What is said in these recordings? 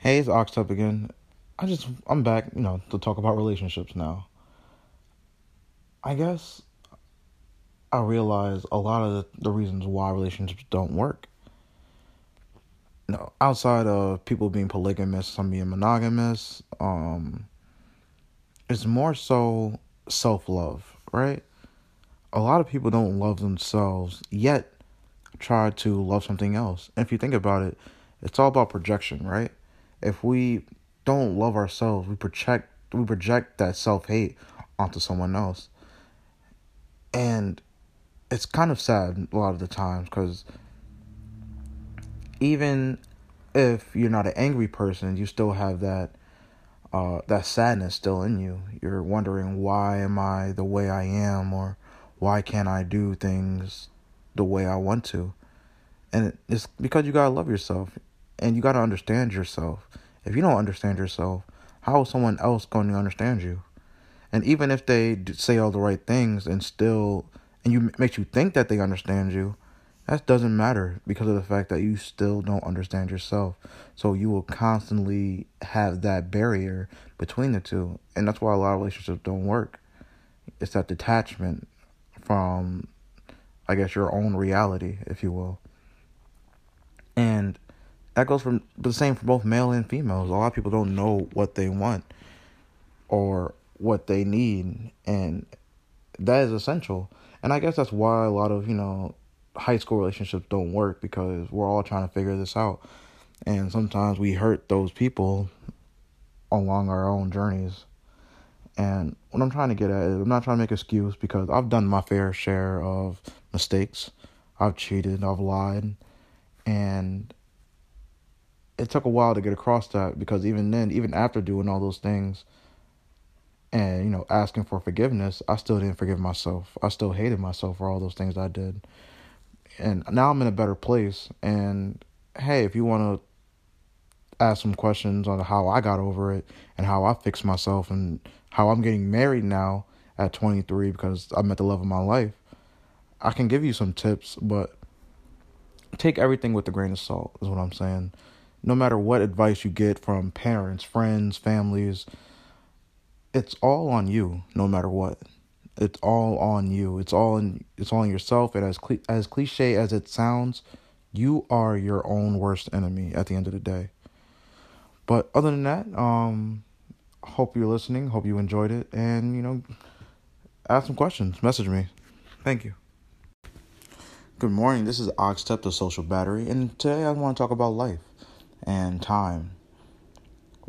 Hey, it's Oxtep again. I just I'm back, you know, to talk about relationships now. I guess I realize a lot of the, the reasons why relationships don't work. Know, outside of people being polygamous, some being monogamous, um, it's more so self love, right? A lot of people don't love themselves yet try to love something else. And if you think about it, it's all about projection, right? If we don't love ourselves, we project we project that self hate onto someone else. And it's kind of sad a lot of the times because even if you're not an angry person, you still have that uh, that sadness still in you. You're wondering why am I the way I am, or why can't I do things the way I want to? And it's because you gotta love yourself, and you gotta understand yourself. If you don't understand yourself, how is someone else going to understand you? And even if they say all the right things and still and you makes you think that they understand you, that doesn't matter because of the fact that you still don't understand yourself. So you will constantly have that barrier between the two. And that's why a lot of relationships don't work. It's that detachment from I guess your own reality, if you will. That goes from the same for both male and females. A lot of people don't know what they want or what they need and that is essential. And I guess that's why a lot of, you know, high school relationships don't work because we're all trying to figure this out. And sometimes we hurt those people along our own journeys. And what I'm trying to get at is I'm not trying to make excuse because I've done my fair share of mistakes. I've cheated, I've lied, and it took a while to get across that because even then, even after doing all those things, and you know asking for forgiveness i still didn't forgive myself. I still hated myself for all those things i did. And now i'm in a better place. And hey if you want to ask some questions on how i got over it and how i fixed myself and how i'm getting married now at 23 because i met the love of my life i can give you some tips but take everything with a grain of salt is what i'm saying no matter what advice you get from parents friends families it's all on you no matter what. It's all on you. It's all in it's all on yourself. And as as cliche as it sounds you are your own worst enemy at the end of the day. But other than that um hope you're listening. Hope you enjoyed it. And you know ask some questions. Message me. Thank you. Good morning. This is oxtep the social battery. And today i want to talk about life and time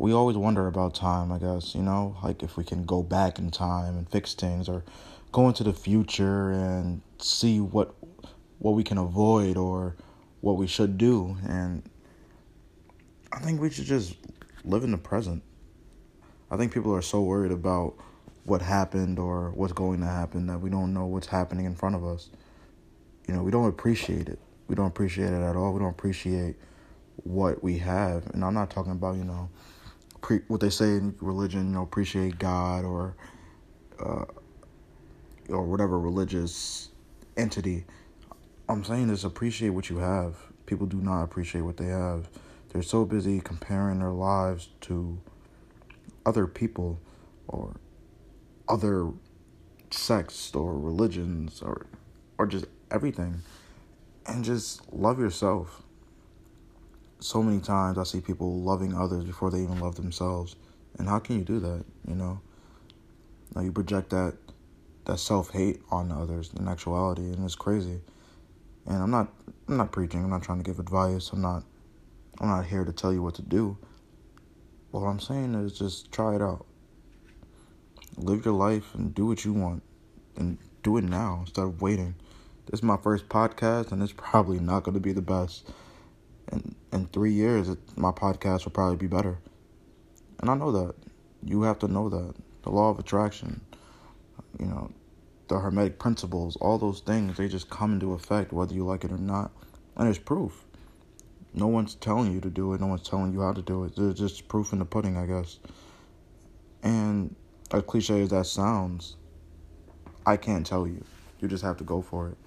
we always wonder about time, I guess, you know, like if we can go back in time and fix things or go into the future and see what what we can avoid or what we should do and I think we should just live in the present. I think people are so worried about what happened or what's going to happen that we don't know what's happening in front of us. You know, we don't appreciate it. We don't appreciate it at all. We don't appreciate what we have. And I'm not talking about, you know, pre- what they say in religion, you know, appreciate God or uh, or whatever religious entity. I'm saying is appreciate what you have. People do not appreciate what they have. They're so busy comparing their lives to other people or other sects or religions or or just everything and just love yourself so many times I see people loving others before they even love themselves. And how can you do that, you know? Now you project that that self-hate on others in actuality and it's crazy. And I'm not I'm not preaching, I'm not trying to give advice. I'm not I'm not here to tell you what to do. What I'm saying is just try it out. Live your life and do what you want and do it now instead of waiting. This is my first podcast and it's probably not going to be the best in in three years, it, my podcast will probably be better. And I know that. You have to know that. The law of attraction, you know, the hermetic principles, all those things, they just come into effect whether you like it or not. And there's proof. No one's telling you to do it, no one's telling you how to do it. There's just proof in the pudding, I guess. And as cliche as that sounds, I can't tell you. You just have to go for it.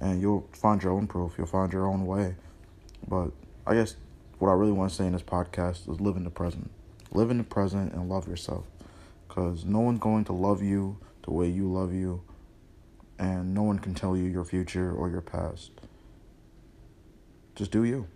And you'll find your own proof, you'll find your own way. But I guess what I really want to say in this podcast is live in the present. Live in the present and love yourself. Because no one's going to love you the way you love you. And no one can tell you your future or your past. Just do you.